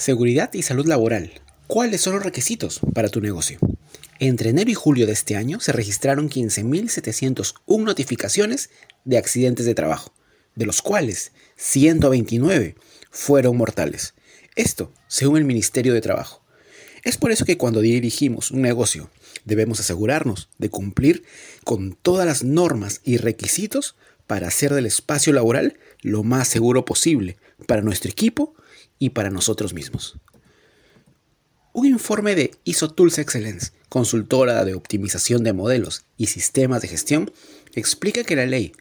Seguridad y salud laboral. ¿Cuáles son los requisitos para tu negocio? Entre enero y julio de este año se registraron 15.701 notificaciones de accidentes de trabajo, de los cuales 129 fueron mortales. Esto según el Ministerio de Trabajo. Es por eso que cuando dirigimos un negocio debemos asegurarnos de cumplir con todas las normas y requisitos para hacer del espacio laboral lo más seguro posible para nuestro equipo y para nosotros mismos. Un informe de ISO Tools Excellence, consultora de optimización de modelos y sistemas de gestión, explica que la ley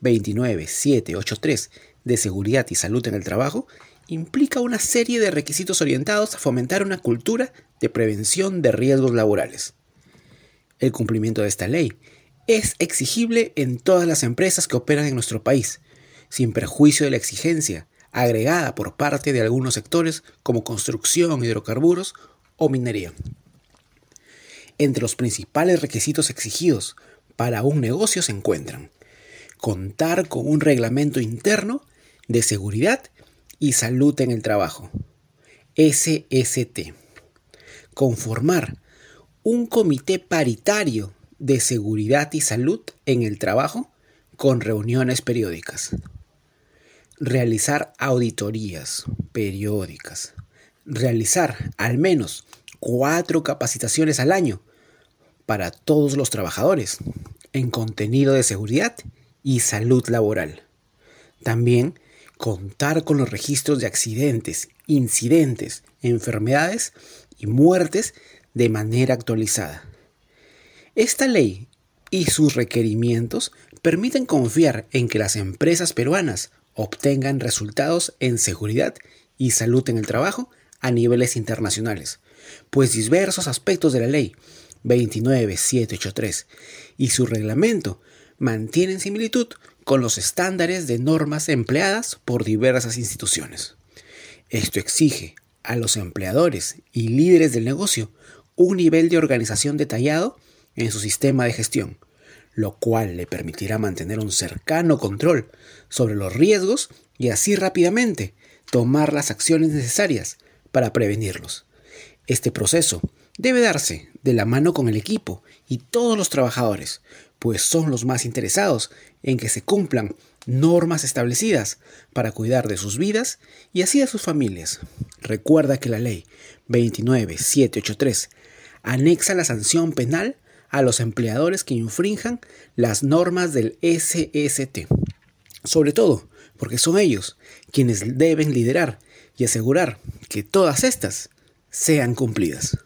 29783 de seguridad y salud en el trabajo implica una serie de requisitos orientados a fomentar una cultura de prevención de riesgos laborales. El cumplimiento de esta ley es exigible en todas las empresas que operan en nuestro país, sin perjuicio de la exigencia agregada por parte de algunos sectores como construcción, hidrocarburos o minería. Entre los principales requisitos exigidos para un negocio se encuentran contar con un reglamento interno de seguridad y salud en el trabajo, SST, conformar un comité paritario de seguridad y salud en el trabajo con reuniones periódicas realizar auditorías periódicas, realizar al menos cuatro capacitaciones al año para todos los trabajadores en contenido de seguridad y salud laboral. También contar con los registros de accidentes, incidentes, enfermedades y muertes de manera actualizada. Esta ley y sus requerimientos permiten confiar en que las empresas peruanas obtengan resultados en seguridad y salud en el trabajo a niveles internacionales, pues diversos aspectos de la ley 29783 y su reglamento mantienen similitud con los estándares de normas empleadas por diversas instituciones. Esto exige a los empleadores y líderes del negocio un nivel de organización detallado en su sistema de gestión, lo cual le permitirá mantener un cercano control sobre los riesgos y así rápidamente tomar las acciones necesarias para prevenirlos. Este proceso debe darse de la mano con el equipo y todos los trabajadores, pues son los más interesados en que se cumplan normas establecidas para cuidar de sus vidas y así de sus familias. Recuerda que la ley 29783 anexa la sanción penal a los empleadores que infrinjan las normas del SST. Sobre todo porque son ellos quienes deben liderar y asegurar que todas estas sean cumplidas.